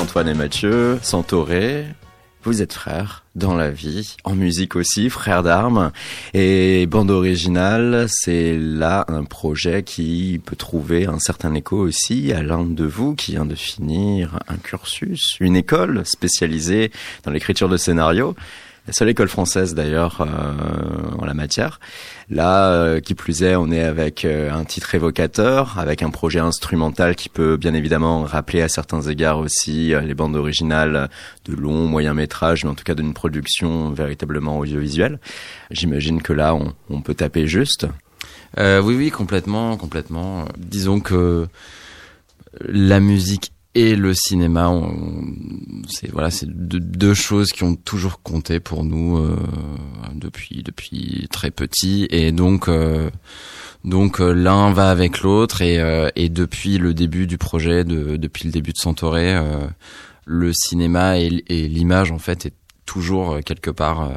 Antoine et Mathieu, Santoré, vous êtes frères dans la vie, en musique aussi, frères d'armes. Et bande originale, c'est là un projet qui peut trouver un certain écho aussi à l'un de vous qui vient de finir un cursus, une école spécialisée dans l'écriture de scénarios la seule école française d'ailleurs euh, en la matière. Là, euh, qui plus est, on est avec euh, un titre évocateur, avec un projet instrumental qui peut bien évidemment rappeler à certains égards aussi les bandes originales de longs, moyens métrages, mais en tout cas d'une production véritablement audiovisuelle. J'imagine que là, on, on, peut taper juste. oui, oui, complètement, complètement. Disons que la musique et le cinéma. C'est voilà, c'est deux, choses qui ont toujours compté pour nous euh, depuis depuis très petit et donc euh, donc euh, l'un va avec l'autre et, et depuis le début du projet, de, depuis le début de Santoré, le cinéma et, et l'image en fait est toujours quelque part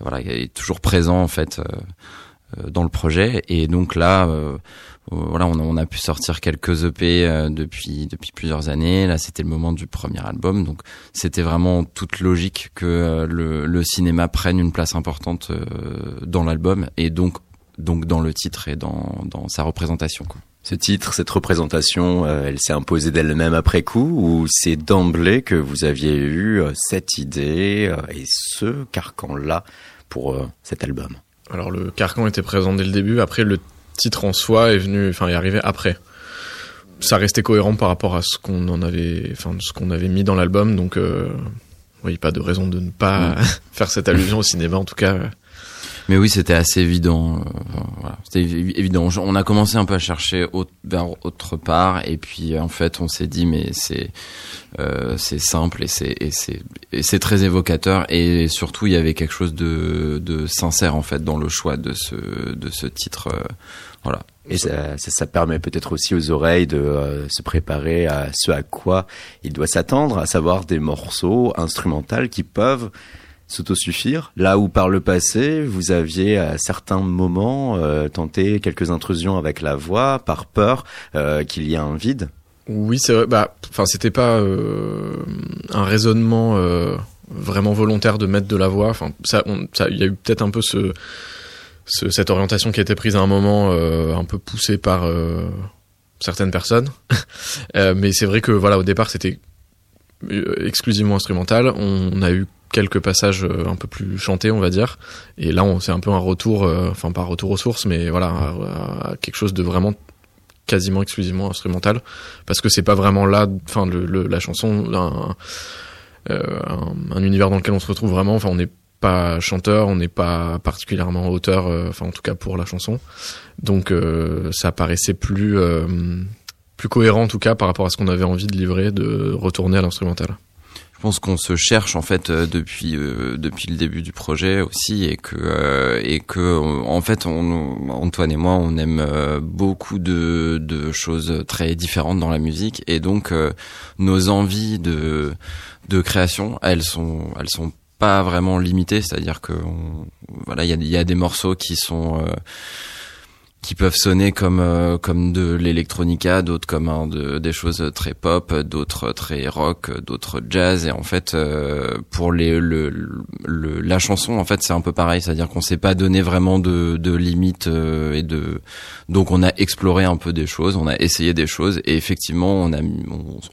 voilà est toujours présent en fait dans le projet et donc là euh, voilà, on a, on a, pu sortir quelques EP euh, depuis depuis plusieurs années. Là, c'était le moment du premier album, donc c'était vraiment toute logique que euh, le, le, cinéma prenne une place importante dans l'album et donc donc dans le titre et dans dans sa représentation. Quoi. Ce titre, cette représentation, elle s'est imposée d'elle-même après coup ou c'est d'emblée que vous aviez eu cette idée et ce carcan-là pour cet album? Alors le carcan était présent dès le début. Après, le titre en soi est venu, enfin, est arrivé après. Ça restait cohérent par rapport à ce qu'on en avait, enfin, ce qu'on avait mis dans l'album, donc, euh, oui, pas de raison de ne pas mm. faire cette allusion au cinéma, en tout cas. Mais oui, c'était assez évident. Euh, voilà, c'était évident. On a commencé un peu à chercher vers autre part, et puis en fait, on s'est dit, mais c'est euh, simple et c'est et c'est très évocateur, et surtout, il y avait quelque chose de de sincère en fait dans le choix de ce de ce titre. Euh, voilà. Et ça, ça, permet peut-être aussi aux oreilles de euh, se préparer à ce à quoi il doit s'attendre, à savoir des morceaux instrumentaux qui peuvent s'autosuffire. Là où par le passé, vous aviez à certains moments euh, tenté quelques intrusions avec la voix par peur euh, qu'il y ait un vide. Oui, c'est vrai. Bah, enfin, c'était pas un raisonnement vraiment volontaire de mettre de la voix. Enfin, ça, il y a eu peut-être un peu ce cette orientation qui a été prise à un moment euh, un peu poussée par euh, certaines personnes. Euh, mais c'est vrai que voilà, au départ, c'était exclusivement instrumental. On, a eu quelques passages un peu plus chantés, on va dire. Et là, c'est un peu un retour, enfin pas retour aux sources, mais voilà, quelque chose de vraiment quasiment exclusivement instrumental, parce que c'est pas vraiment là, enfin le, la chanson, un, un, un, univers dans lequel on se retrouve vraiment. Enfin, on est pas chanteur, on n'est pas particulièrement auteur, euh, enfin en tout cas pour la chanson. Donc euh, ça paraissait plus euh, plus cohérent en tout cas par rapport à ce qu'on avait envie de livrer, de retourner à l'instrumental. Je pense qu'on se cherche en fait depuis depuis le début du projet aussi et que et que en fait on, Antoine et moi on aime beaucoup de de choses très différentes dans la musique et donc nos envies de de création elles sont elles sont pas vraiment limité, c'est-à-dire que voilà, il y a, y a, des morceaux qui sont euh, qui peuvent sonner comme euh, comme de l'électronica, d'autres comme un de, des choses très pop, d'autres très rock, d'autres jazz. Et en fait, euh, pour les le, le, la chanson, en fait, c'est un peu pareil, c'est-à-dire qu'on s'est pas donné vraiment de, de limites et de donc on a exploré un peu des choses, on a essayé des choses et effectivement on a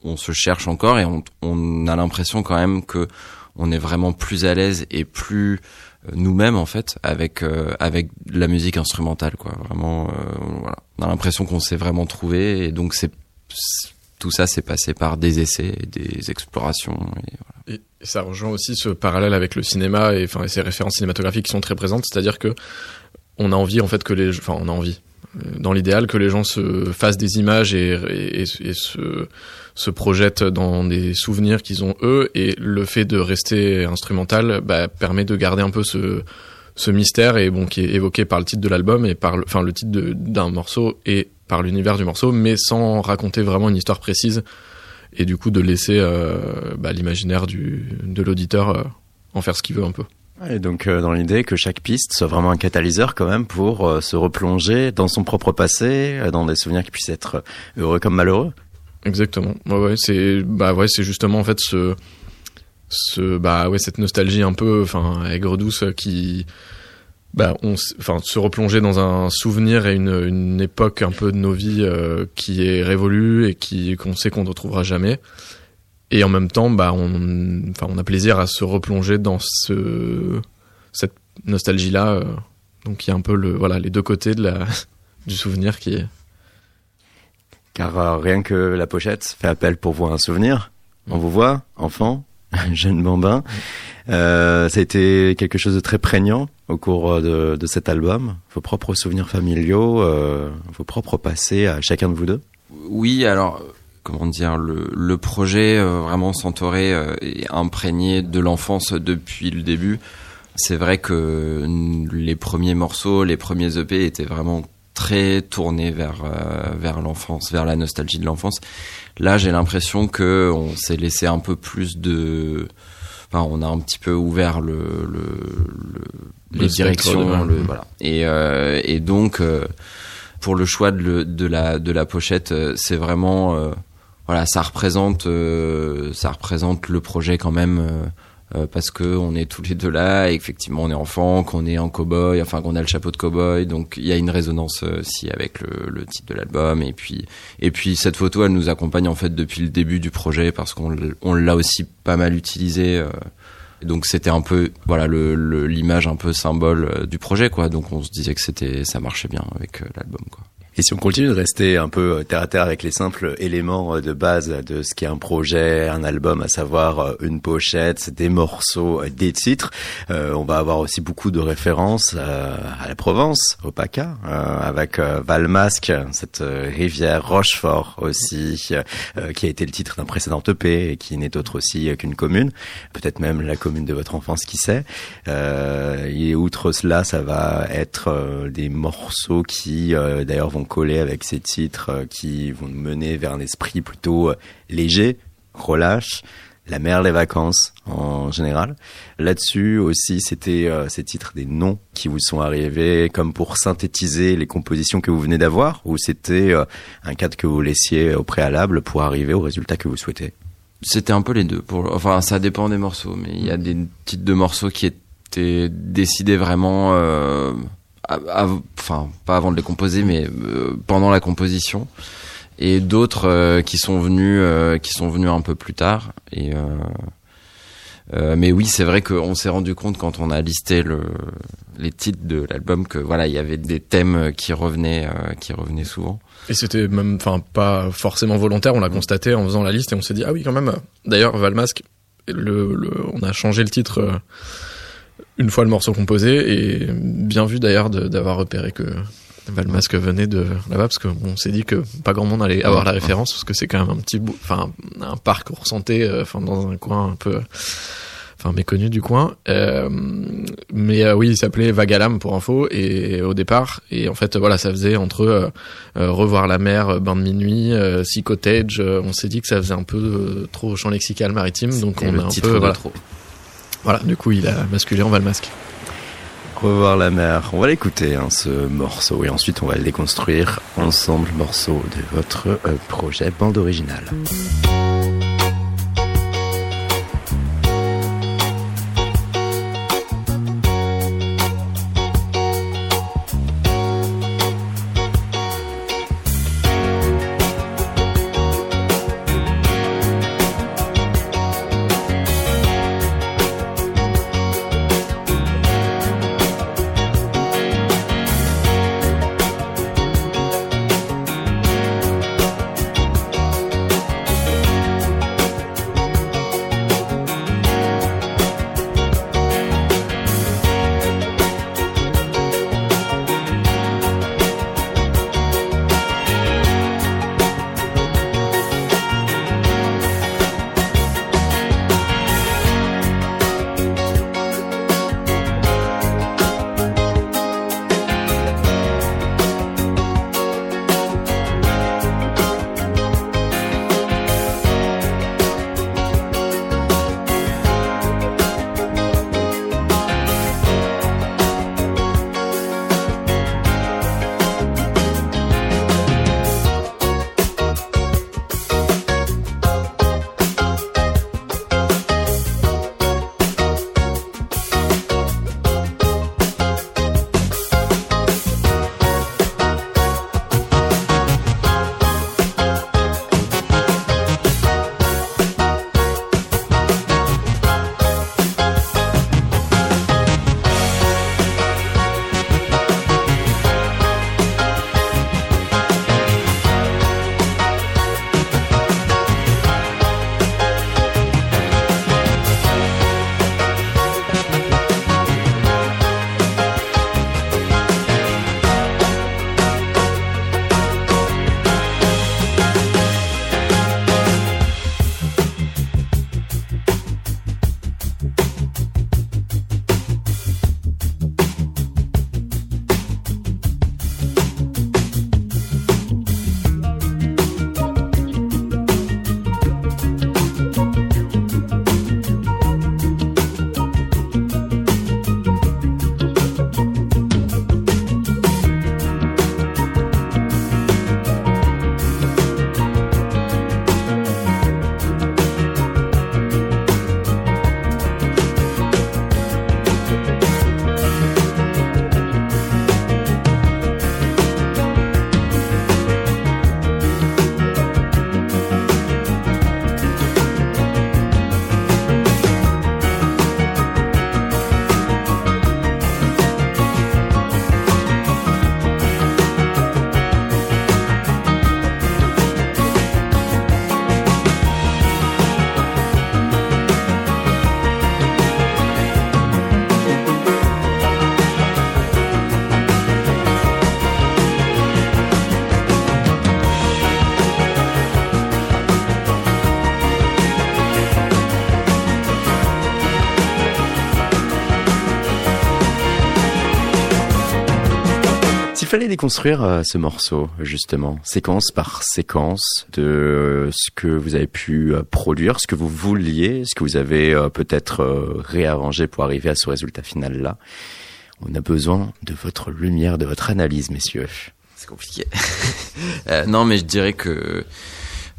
on, se cherche encore et on, on a l'impression quand même que on est vraiment plus à l'aise et plus euh, nous-mêmes en fait avec euh, avec la musique instrumentale quoi. Vraiment euh, voilà. On a l'impression qu'on s'est vraiment trouvé et donc c'est tout ça s'est passé par des essais et des explorations et, voilà. et, ça rejoint aussi ce parallèle avec le cinéma et enfin ces références cinématographiques qui sont très présentes. C'est-à-dire que on a envie en fait que les enfin on a envie dans l'idéal que les gens se fassent des images et, se projettent dans des souvenirs qu'ils ont eux et le fait de rester instrumental bah, permet de garder un peu ce ce mystère et bon qui est évoqué par le titre de l'album et par le, enfin le titre d'un morceau et par l'univers du morceau mais sans raconter vraiment une histoire précise et du coup de laisser bah, l'imaginaire de l'auditeur en faire ce qu'il veut un peu. Et donc dans l'idée que chaque piste soit vraiment un catalyseur quand même pour se replonger dans son propre passé, dans des souvenirs qui puissent être heureux comme malheureux. Exactement. Ouais, ouais, c'est bah ouais, c'est justement en fait ce ce bah ouais cette nostalgie un peu enfin aigre douce qui bah on enfin se replonger dans un souvenir et une, une époque un peu de nos vies euh, qui est révolue et qui qu'on sait qu'on ne retrouvera jamais et en même temps bah on enfin on a plaisir à se replonger dans ce cette nostalgie là euh. donc il y a un peu le voilà les deux côtés de la du souvenir qui est car euh, rien que la pochette fait appel pour voir un souvenir. On vous voit, enfant, jeune bambin. Euh, ça a été quelque chose de très prégnant au cours euh, de, cet album. Vos propres souvenirs familiaux, vos propres passés à chacun de vous deux? Oui, alors comment dire, le, projet vraiment Centauré est imprégné de l'enfance depuis le début. C'est vrai que les premiers morceaux, les premiers EP étaient vraiment très tourné vers euh, vers l'enfance, vers la nostalgie de l'enfance. Là, j'ai l'impression que on s'est laissé un peu plus de Enfin, on a un petit peu ouvert le, le, le les directions, le, voilà. Et, euh, et donc, euh, pour le choix de, de, la de la pochette, c'est vraiment, voilà, ça représente, ça représente le projet quand même euh, parce que on est tous les deux là et effectivement on est enfant, qu'on est en cowboy, enfin qu'on a le chapeau de cowboy, donc il y a une résonance aussi euh, avec le, le titre de l'album et puis et puis cette photo elle nous accompagne en fait depuis le début du projet parce qu'on on l'a aussi pas mal utilisé. Euh, donc c'était un peu voilà le l'image un peu symbole du projet quoi. Donc on se disait que c'était ça marchait bien avec l'album quoi. Et si on continue de rester un peu euh, terre à terre avec les simples éléments euh, de base de ce qu'est un projet, un album, à savoir euh, une pochette, des morceaux, des titres, on va avoir aussi beaucoup de références à la Provence, au PACA, avec Valmasque, cette rivière Rochefort aussi, qui a été le titre d'un précédent EP et qui n'est autre aussi qu'une commune, peut-être même la commune de votre enfance, qui sait. et outre cela, ça va être des morceaux qui d'ailleurs vont coller avec ces titres euh, qui vont nous mener vers un esprit plutôt euh, léger, relâche, la mer, les vacances en général. Là-dessus aussi, c'était euh, ces titres des noms qui vous sont arrivés comme pour synthétiser les compositions que vous venez d'avoir ou c'était un cadre que vous laissiez au préalable pour arriver au résultat que vous souhaitez? C'était un peu les deux. Pour, enfin, ça dépend des morceaux, mais il y a des titres de morceaux qui étaient décidés vraiment enfin pas avant de les composer, mais euh, pendant la composition, et d'autres euh, qui sont venus euh, qui sont venus un peu plus tard. Mais oui, c'est vrai qu'on s'est rendu compte quand on a listé le, les titres de l'album que voilà, il y avait des thèmes qui revenaient, qui revenaient souvent. Et c'était même, enfin, pas forcément volontaire. On l'a constaté en faisant la liste et on s'est dit ah oui quand même. D'ailleurs, Valmasque, on a changé le titre une fois le morceau composé et bien vu d'ailleurs d'avoir repéré que Valmasque venait de là-bas parce qu'on s'est dit que pas grand monde allait avoir la référence parce que c'est quand même un petit bout, enfin un parc ressentait euh, enfin dans un coin un peu enfin méconnu du coin euh, mais euh, oui il s'appelait Vagalam pour info et au départ et en fait voilà ça faisait entre revoir la mer bain de minuit Sea Cottage on s'est dit que ça faisait un peu trop champ lexical maritime donc on a un peu voilà, trop. Voilà, du coup, il a basculé en Valmasque. Revoir la mer. On va l'écouter, hein, ce morceau, et ensuite on va le déconstruire ensemble, morceau de votre euh, projet bande originale. Fallait déconstruire euh, ce morceau, justement, séquence par séquence, de ce que vous avez pu euh, produire, ce que vous vouliez, ce que vous avez euh, peut-être réarrangé pour arriver à ce résultat final-là, on a besoin de votre lumière, de votre analyse, messieurs. C'est compliqué. non, mais je dirais que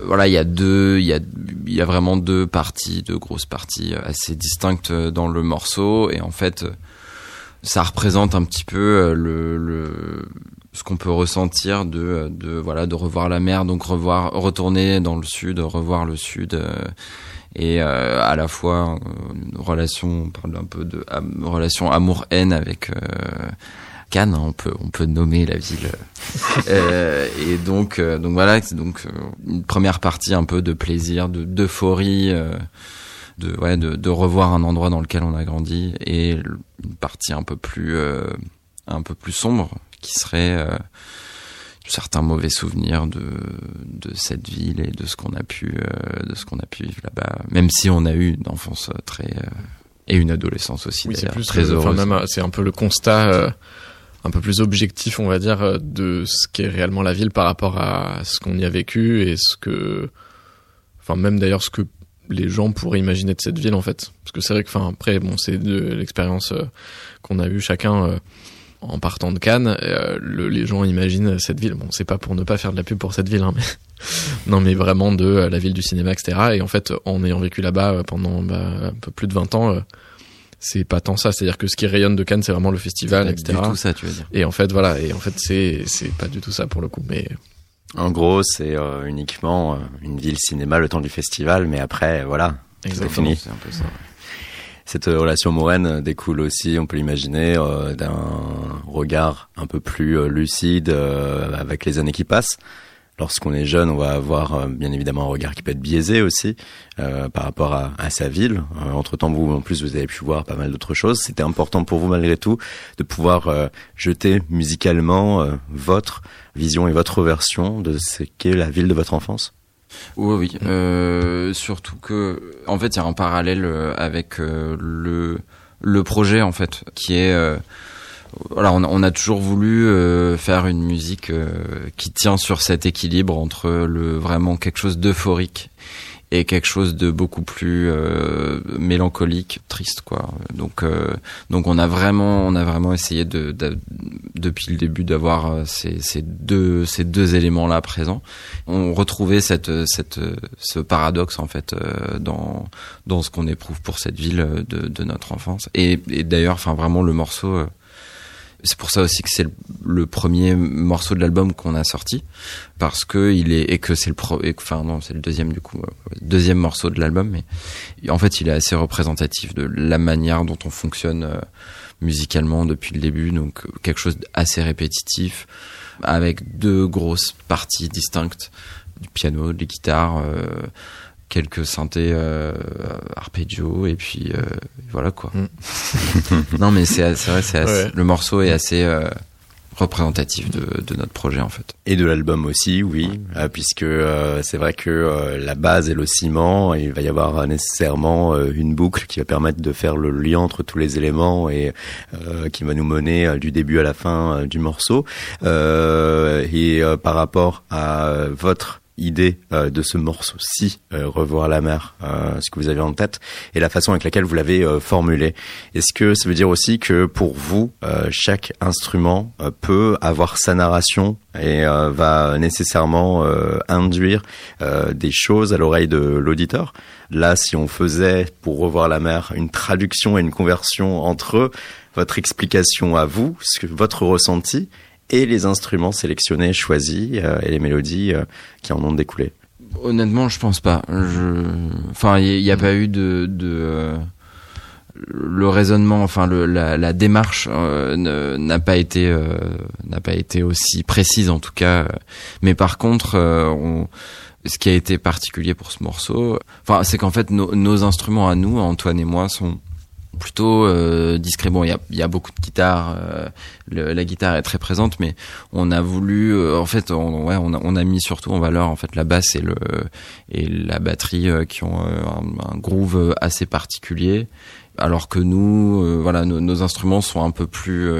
voilà, il y a deux, il y a, il y a vraiment deux parties, deux grosses parties assez distinctes dans le morceau, et en fait ça représente un petit peu euh, le, le ce qu'on peut ressentir de, de voilà de revoir la mer donc revoir retourner dans le sud revoir le sud euh, et euh, à la fois une relation on parle un peu de relation amour haine avec Cannes hein, on peut on peut nommer la ville et donc donc voilà donc une première partie un peu de plaisir de d'euphorie de, ouais, de, de, revoir un endroit dans lequel on a grandi et une partie un peu plus euh, un peu plus sombre qui serait euh, certains mauvais souvenirs de, de cette ville et de ce qu'on a pu euh, de ce qu'on a pu vivre là-bas. Même si on a eu une enfance très et une adolescence aussi oui, c'est très heureuse. c'est un peu le constat un peu plus objectif on va dire de ce qu'est réellement la ville par rapport à ce qu'on y a vécu et ce que enfin même d'ailleurs ce que les gens pourraient imaginer de cette ville en fait. Parce que c'est vrai que enfin après bon c'est de l'expérience euh, qu'on a eu chacun euh, en partant de Cannes euh, les gens imaginent cette ville. Bon c'est pas pour ne pas faire de la pub pour cette ville hein, mais non mais vraiment de la ville du cinéma etc et en fait en ayant vécu là-bas pendant bah, un peu plus de 20 ans c'est pas tant ça. C'est à dire que ce qui rayonne de Cannes c'est vraiment le festival etc tout ça tu veux dire. Et en fait voilà. Et en fait c'est c'est pas du tout ça pour le coup. Mais en gros, c'est euh, uniquement euh, une ville cinéma le temps du festival, mais après, voilà, c'est fini. C'est un peu ça. Cette euh, relation moraine découle aussi, on peut l'imaginer, d'un regard un peu plus lucide avec les années qui passent lorsqu'on est jeune, on va avoir euh, bien évidemment un regard qui peut être biaisé aussi euh, par rapport à, sa ville. Euh, entre temps, vous en plus, vous avez pu voir pas mal d'autres choses. C'était important pour vous malgré tout de pouvoir jeter musicalement votre vision et votre version de ce qu'est la ville de votre enfance? Oui, oui. surtout que, en fait, il y a un parallèle avec le projet en fait, qui est voilà, on, on, a toujours voulu euh, faire une musique euh, qui tient sur cet équilibre entre le vraiment quelque chose d'euphorique et quelque chose de beaucoup plus euh, mélancolique, triste quoi. Donc donc on a vraiment on a vraiment essayé de, de depuis le début d'avoir ces, ces deux ces deux éléments là présents. On retrouvait cette cette ce paradoxe en fait dans dans ce qu'on éprouve pour cette ville de, de notre enfance. Et, et d'ailleurs enfin vraiment le morceau c'est pour ça aussi que c'est le, premier morceau de l'album qu'on a sorti parce que il est et que c'est le pro, enfin non c'est le deuxième du coup euh, deuxième morceau de l'album mais en fait il est assez représentatif de la manière dont on fonctionne euh, musicalement depuis le début donc quelque chose d'assez répétitif avec deux grosses parties distinctes du piano, des guitares, euh, quelques synthés euh, arpeggio et puis euh, voilà quoi. Mm. non mais c'est vrai, c'est ouais. le morceau est assez euh, représentatif de, de, notre projet en fait. Et de l'album aussi, oui, euh, puisque euh, c'est vrai que euh, la base est le ciment, il va y avoir nécessairement une boucle qui va permettre de faire le lien entre tous les éléments et qui va nous mener du début à la fin du morceau. et par rapport à votre idée euh, de ce morceau-ci, euh, Revoir la mer, euh, ce que vous avez en tête, et la façon avec laquelle vous l'avez formulé. Est-ce que ça veut dire aussi que pour vous, chaque instrument peut avoir sa narration et va nécessairement induire des choses à l'oreille de l'auditeur? Là, si on faisait, pour Revoir la mer, une traduction et une conversion entre votre explication à vous, ce que, votre ressenti, et les instruments sélectionnés, choisis euh, et les mélodies euh, qui en ont découlé Honnêtement, je pense pas. Je... Enfin, il n'y a, pas eu de, de euh, le raisonnement, enfin le, la, la, démarche n'a pas été n'a pas été aussi précise en tout cas. Mais par contre, on, ce qui a été particulier pour ce morceau, enfin c'est qu'en fait nos, nos instruments à nous, Antoine et moi, sont plutôt euh, discret. Bon, il y a, y a, beaucoup de guitares, euh, la guitare est très présente, mais on a voulu, euh, en fait, on, ouais, on a, on a, mis surtout en valeur en fait la basse et le et la batterie euh, qui ont un, un, groove assez particulier, alors que nous, voilà, nos, instruments sont un peu plus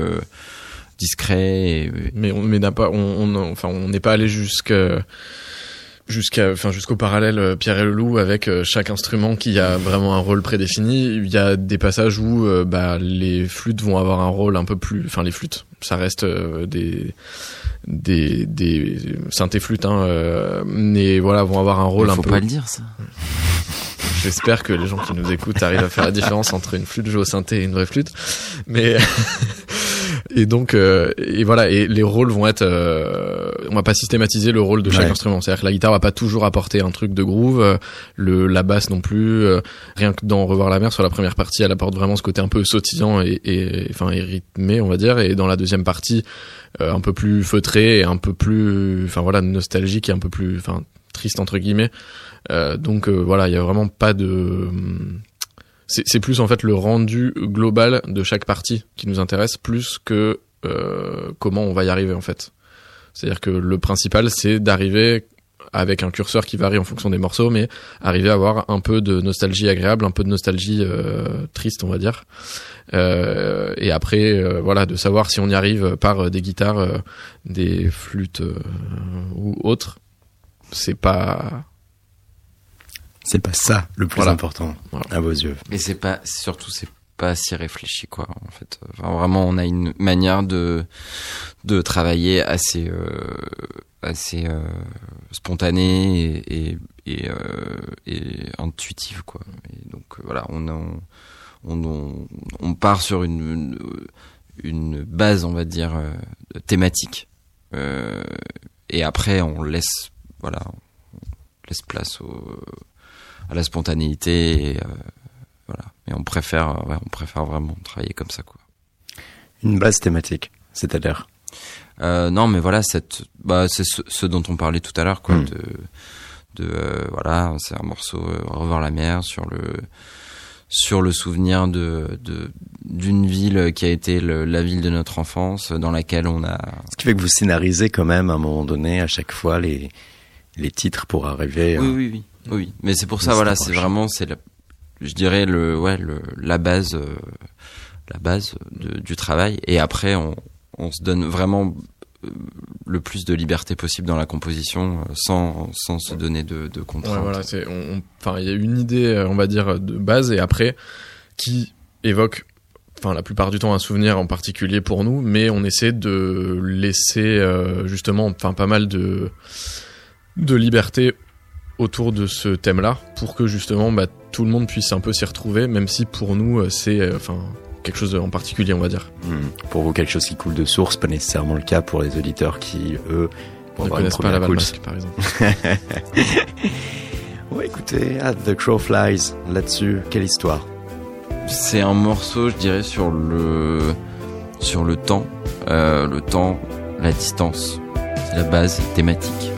discret. Mais on n'a pas, on, on, enfin, on n'est pas allé jusqu'à jusqu'à enfin jusqu'au parallèle euh, Pierre et le loup avec euh, chaque instrument qui a vraiment un rôle prédéfini il y a des passages où euh, bah les flûtes vont avoir un rôle un peu plus enfin les flûtes ça reste des des des synthé flûtes hein mais voilà vont avoir un rôle un faut peu pas le dire ça J'espère que les gens qui nous écoutent arrivent à faire la différence entre une flûte jouée au synthé et une vraie flûte. Mais et donc euh, et voilà et les rôles vont être euh, on va pas systématiser le rôle de chaque Ouais. instrument. C'est-à-dire que la guitare va pas toujours apporter un truc de groove, euh, le la basse non plus. euh, rien que dans Revoir la mer sur la première partie, elle apporte vraiment ce côté un peu sautillant et, et enfin et rythmé, on va dire. Et dans la deuxième partie, euh, un peu plus feutré et un peu plus enfin voilà nostalgique et un peu plus enfin triste entre guillemets. Euh, donc euh, voilà, il y a vraiment pas de c'est plus en fait le rendu global de chaque partie qui nous intéresse plus que euh, comment on va y arriver en fait. C'est-à-dire que le principal c'est d'arriver avec un curseur qui varie en fonction des morceaux, mais arriver à avoir un peu de nostalgie agréable, un peu de nostalgie euh, triste, on va dire. Euh, et après, euh, voilà, de savoir si on y arrive par des guitares, euh, des flûtes euh, ou autres, c'est pas C'est pas ça le plus Voilà. important Voilà. à vos yeux. Mais c'est pas, surtout, c'est pas si réfléchi, quoi, en fait. Enfin, vraiment, on a une manière de, de travailler assez, euh, assez, euh, spontanée et, et, et, euh, et intuitive, quoi. Et donc, euh, voilà, on, on, on, on, on part sur une, une, base, on va dire, thématique. Et après, on laisse, voilà, on laisse place au, à la spontanéité et, euh, voilà. Mais on préfère, euh, ouais, on préfère vraiment travailler comme ça, quoi. Une base thématique, c'est-à-dire? Euh, non, mais voilà, cette, bah, c'est ce, ce dont on parlait tout à l'heure, quoi. Mm. De, de, euh, voilà, c'est un morceau euh, revoir la mer sur le, sur le souvenir de, de, d'une ville qui a été le- la ville de notre enfance, dans laquelle on a. Ce qui fait que vous scénarisez quand même à un moment donné à chaque fois les les titres pour arriver. Oui, à- oui, oui, oui. Mais c'est pour ça, voilà, c'est vraiment, c'est je dirais le, ouais, le, la base, euh, la base de- du travail. Et après, on, on se donne vraiment euh, le plus de liberté possible dans la composition, euh, sans, sans se donner de, de Ouais, contraintes. voilà, c'est, on, on- enfin, il y a une idée, on va dire, de base, et après, qui évoque, enfin, la plupart du temps, un souvenir en particulier pour nous, mais on essaie de laisser, euh, justement, enfin, pas mal de, de liberté autour de ce thème-là, pour que, justement, bah, tout le monde puisse un peu s'y retrouver, même si pour nous, euh, c'est, euh, enfin, quelque chose en particulier, on va dire. Hmm. Pour vous, quelque chose qui coule de source, pas nécessairement le cas pour les auditeurs qui, eux, vont ne avoir une connaissent pas la. Valmasque, par exemple. Ouais, écoutez, ah, The Crow Flies, là-dessus, quelle histoire? C'est un morceau, je dirais, sur le, sur le temps, euh, le temps, la distance. C'est la base thématique.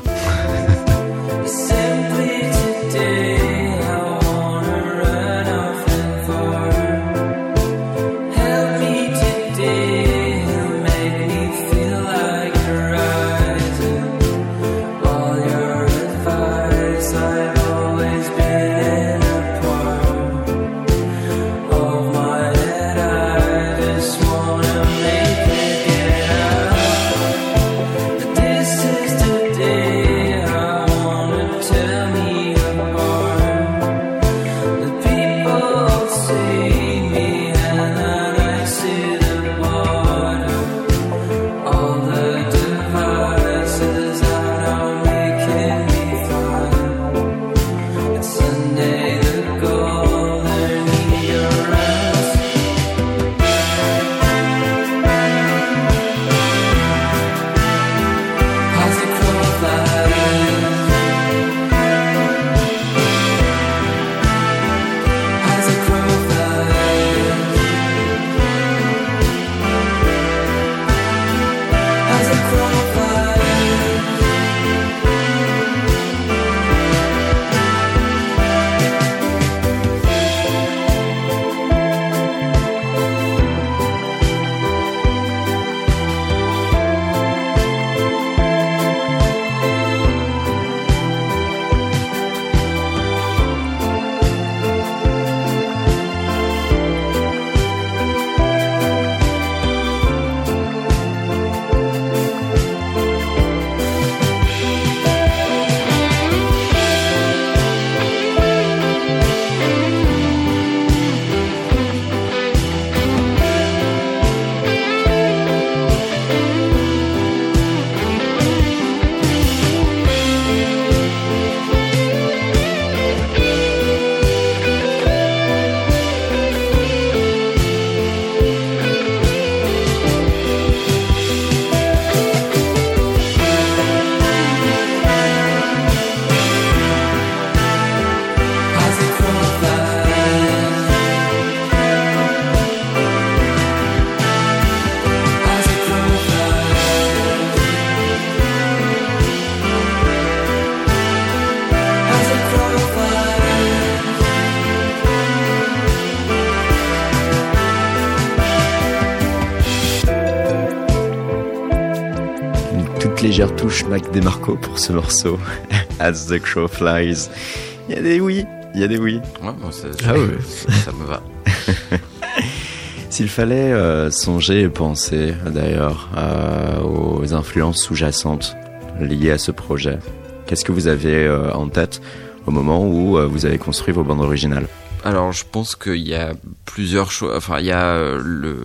Légère touche Mac DeMarco pour ce morceau, As the Crow Flies. Il y a des oui, il y a des oui. Ouais, bon, ça, Ah ça me va. S'il fallait euh, songer et penser d'ailleurs euh, aux influences sous-jacentes liées à ce projet, qu'est-ce que vous avez euh, en tête au moment où euh, vous avez construit vos bandes originales? Alors, je pense qu'il y a plusieurs choses. Enfin, il y a euh, le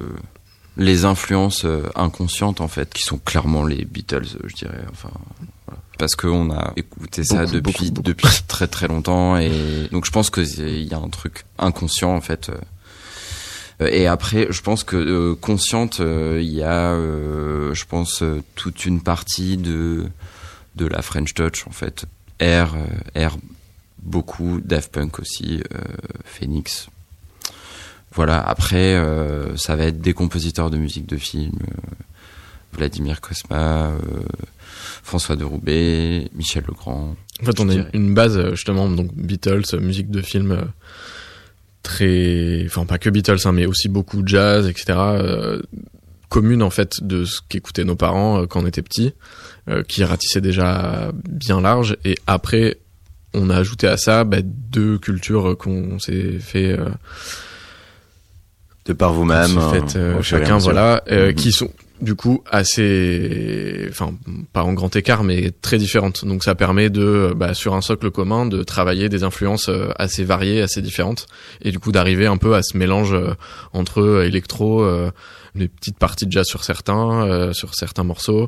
les influences euh, inconscientes en fait, qui sont clairement les Beatles, euh, je dirais. Enfin, voilà. parce qu'on a écouté ça Beaucoup, depuis beaucoup, beaucoup. depuis très très longtemps et donc je pense que il y a un truc inconscient en fait. euh. Et après, je pense que euh, consciente, euh, il y a, euh, je pense, toute une partie de de la French Touch en fait. R, R beaucoup, Daft Punk aussi, Phoenix. Voilà. Après, euh, ça va être des compositeurs de musique de film, euh, Vladimir Kosma, euh, François de Roubaix, Michel Legrand. En fait, on a une base justement, donc Beatles, musique de film très, enfin pas que Beatles, hein, mais aussi beaucoup de jazz, etc. commune en fait de ce qu'écoutaient nos parents quand on était petits, qui ratissaient déjà bien large. Et après, on a ajouté à ça bah, deux cultures qu'on s'est fait, De par vous-même, euh, euh, chacun, voilà, euh, Mhm. qui sont du coup assez, enfin pas en grand écart, mais très différentes. Donc ça permet de, bah, sur un socle commun, de travailler des influences euh, assez variées, assez différentes, et du coup d'arriver un peu à ce mélange euh, entre euh, électro, euh, des petites parties de jazz sur certains, euh, sur certains morceaux,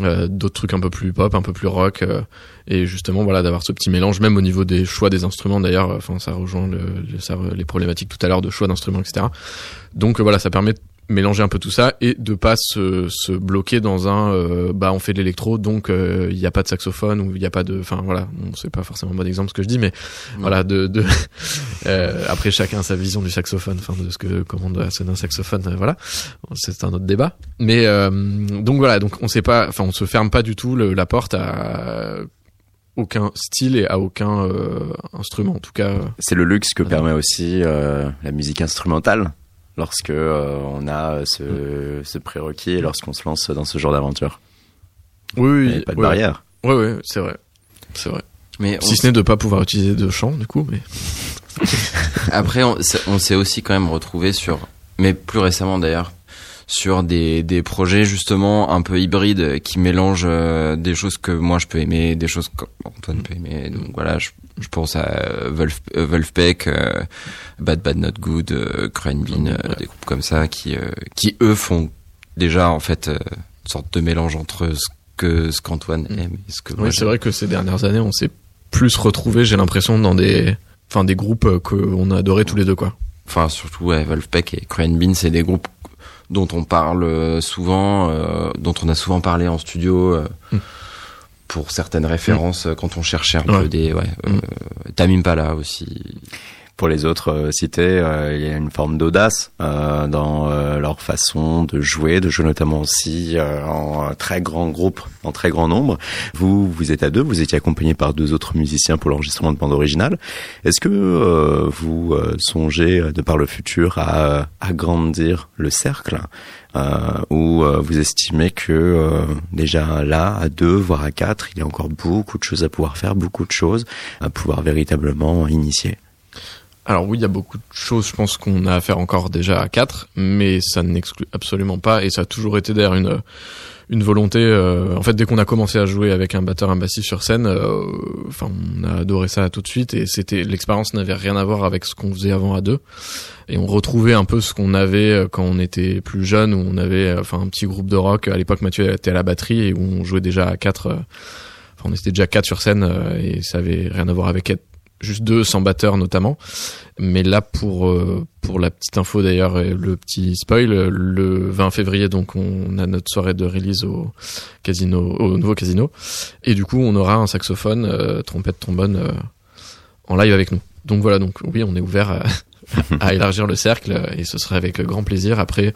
euh, d'autres trucs un peu plus pop, un peu plus rock, euh, et justement voilà d'avoir ce petit mélange, même au niveau des choix des instruments d'ailleurs. Enfin ça rejoint le, le- ça- les problématiques tout à l'heure de choix d'instruments, etc. Donc euh, voilà, ça permet mélanger un peu tout ça et de pas se, se bloquer dans un euh, bah on fait de l'électro donc euh, il n'y a pas de saxophone ou il n'y a pas de enfin voilà. Bon, c'est pas forcément un bon exemple ce que je dis mais voilà de, de euh, après chacun a sa vision du saxophone enfin de ce que comment doit sonner un saxophone euh, voilà. C'est un autre débat. Mais euh, donc voilà donc on sait pas enfin on se ferme pas du tout le- la porte à aucun style et à aucun euh, instrument en tout cas euh, C'est le luxe que permet aussi euh, la musique instrumentale lorsque euh, on a ce, ce prérequis et lorsqu'on se lance dans ce genre d'aventure. oui Il oui n'y a pas de barrière. ouais ouais c'est vrai c'est vrai Mais on si ce n'est de pas pouvoir utiliser de chant du coup mais Après, on, s'est- on s'est aussi quand même retrouvé sur, mais plus récemment d'ailleurs, sur des, des projets justement un peu hybrides qui mélangent euh, des choses que moi je peux aimer, des choses qu'Antoine peut aimer. Donc voilà, je, je pense à euh, Wolf, euh, Wolfpack, euh, Bad Bad Not Good, euh, Bean, euh, Ouais. des groupes comme ça qui, qui eux font déjà en fait une sorte de mélange entre ce que ce qu'Antoine Mm. aime et ce que moi Oui, c'est vrai que ces dernières années, on s'est plus retrouvé, j'ai l'impression, dans des, enfin, des groupes qu'on a adoré tous les deux, quoi. enfin surtout ouais, Wolfpack et Crane Bean, c'est des groupes dont on parle euh, souvent, euh, dont on a souvent parlé en studio euh, Mm. pour certaines références euh, quand on cherchait un Ouais. peu des ouais, euh, Mm. Tamim Pala aussi. Pour les autres euh, cités, euh, il y a une forme d'audace euh, dans leur façon de jouer, de jouer notamment aussi en très grand groupe, en très grand nombre. Vous, vous êtes à deux, vous étiez accompagné par deux autres musiciens pour l'enregistrement de bande originale. Est-ce que vous songez, de par le futur, à agrandir le cercle euh, ou euh, vous estimez que euh, déjà là, à deux, voire à quatre, il y a encore beaucoup de choses à pouvoir faire, beaucoup de choses à pouvoir véritablement initier? Alors oui, il y a beaucoup de choses, je pense qu'on a à faire encore déjà à quatre, mais ça n'exclut absolument pas, et ça a toujours été d'ailleurs une une volonté. euh, en fait, dès qu'on a commencé à jouer avec un batteur, un sur scène, euh, enfin, on a adoré ça tout de suite, et c'était l'expérience n'avait rien à voir avec ce qu'on faisait avant à deux, et on retrouvait un peu ce qu'on avait euh, quand on était plus jeune, où on avait, euh, enfin, un petit groupe de rock. À l'époque, Mathieu était à la batterie et où on jouait déjà à quatre. euh, Enfin, on était déjà quatre sur scène, et ça avait rien à voir avec être juste deux sans batteur notamment. Mais là, pour euh, pour la petite info d'ailleurs, et le petit spoil, le 20 février, donc on a notre soirée de release au casino, au nouveau casino, et du coup, on aura un saxophone, euh, trompette, trombone euh, en live avec nous. Donc voilà, donc oui, on est ouvert à, à élargir le cercle, et ce serait avec grand plaisir. Après.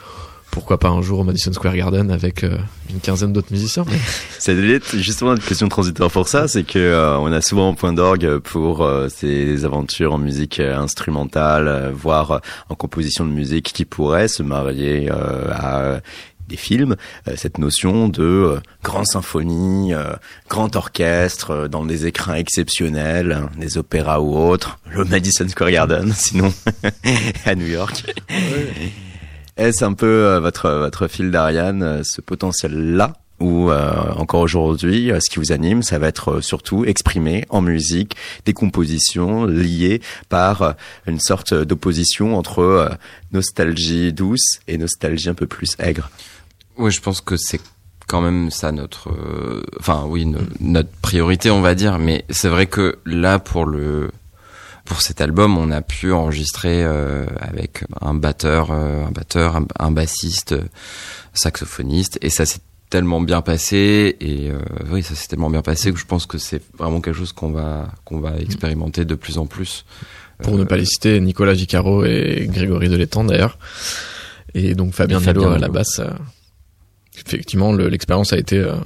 Pourquoi pas un jour au Madison Square Garden avec euh, une quinzaine d'autres musiciens. Mais... C'est justement une question transitoire pour ça, c'est que euh, on a souvent un point d'orgue pour euh, ces aventures en musique euh, instrumentale, voire euh, en composition de musique qui pourraient se marier euh, à des films, cette notion de grande symphonie, grand orchestre dans des écrins exceptionnels, hein, des opéras ou autres, le Madison Square Garden, sinon à New York. Est-ce un peu euh, votre votre fil d'Ariane, euh, ce potentiel-là ou euh, encore aujourd'hui, ce qui vous anime, ça va être surtout exprimé en musique des compositions liées par une sorte d'opposition entre nostalgie douce et nostalgie un peu plus aigre? Oui, je pense que c'est quand même ça notre, enfin oui, no- notre priorité, on va dire. Mais c'est vrai que là, pour le, pour cet album, on a pu enregistrer euh, avec un batteur, euh, un batteur, un, un bassiste, euh, saxophoniste, et ça s'est tellement bien passé. Et euh, oui, ça s'est tellement bien passé que je pense que c'est vraiment quelque chose qu'on va qu'on va expérimenter de plus en plus. Pour Euh, ne pas les citer, Nicolas Vicaro et Grégory Delétang d'ailleurs. Et donc Fabien Nilo à la basse. euh, effectivement, le- l'expérience a été euh,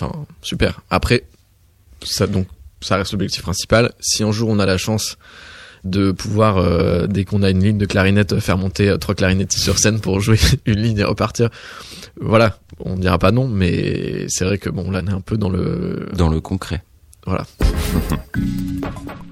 enfin super. Après, ça donc ça reste l'objectif principal. Si un jour on a la chance de pouvoir, euh, dès qu'on a une ligne de clarinette, faire monter euh, trois clarinettistes sur scène pour jouer une ligne et repartir, voilà, on dira pas non, mais c'est vrai que bon là on est un peu dans le dans le concret. voilà.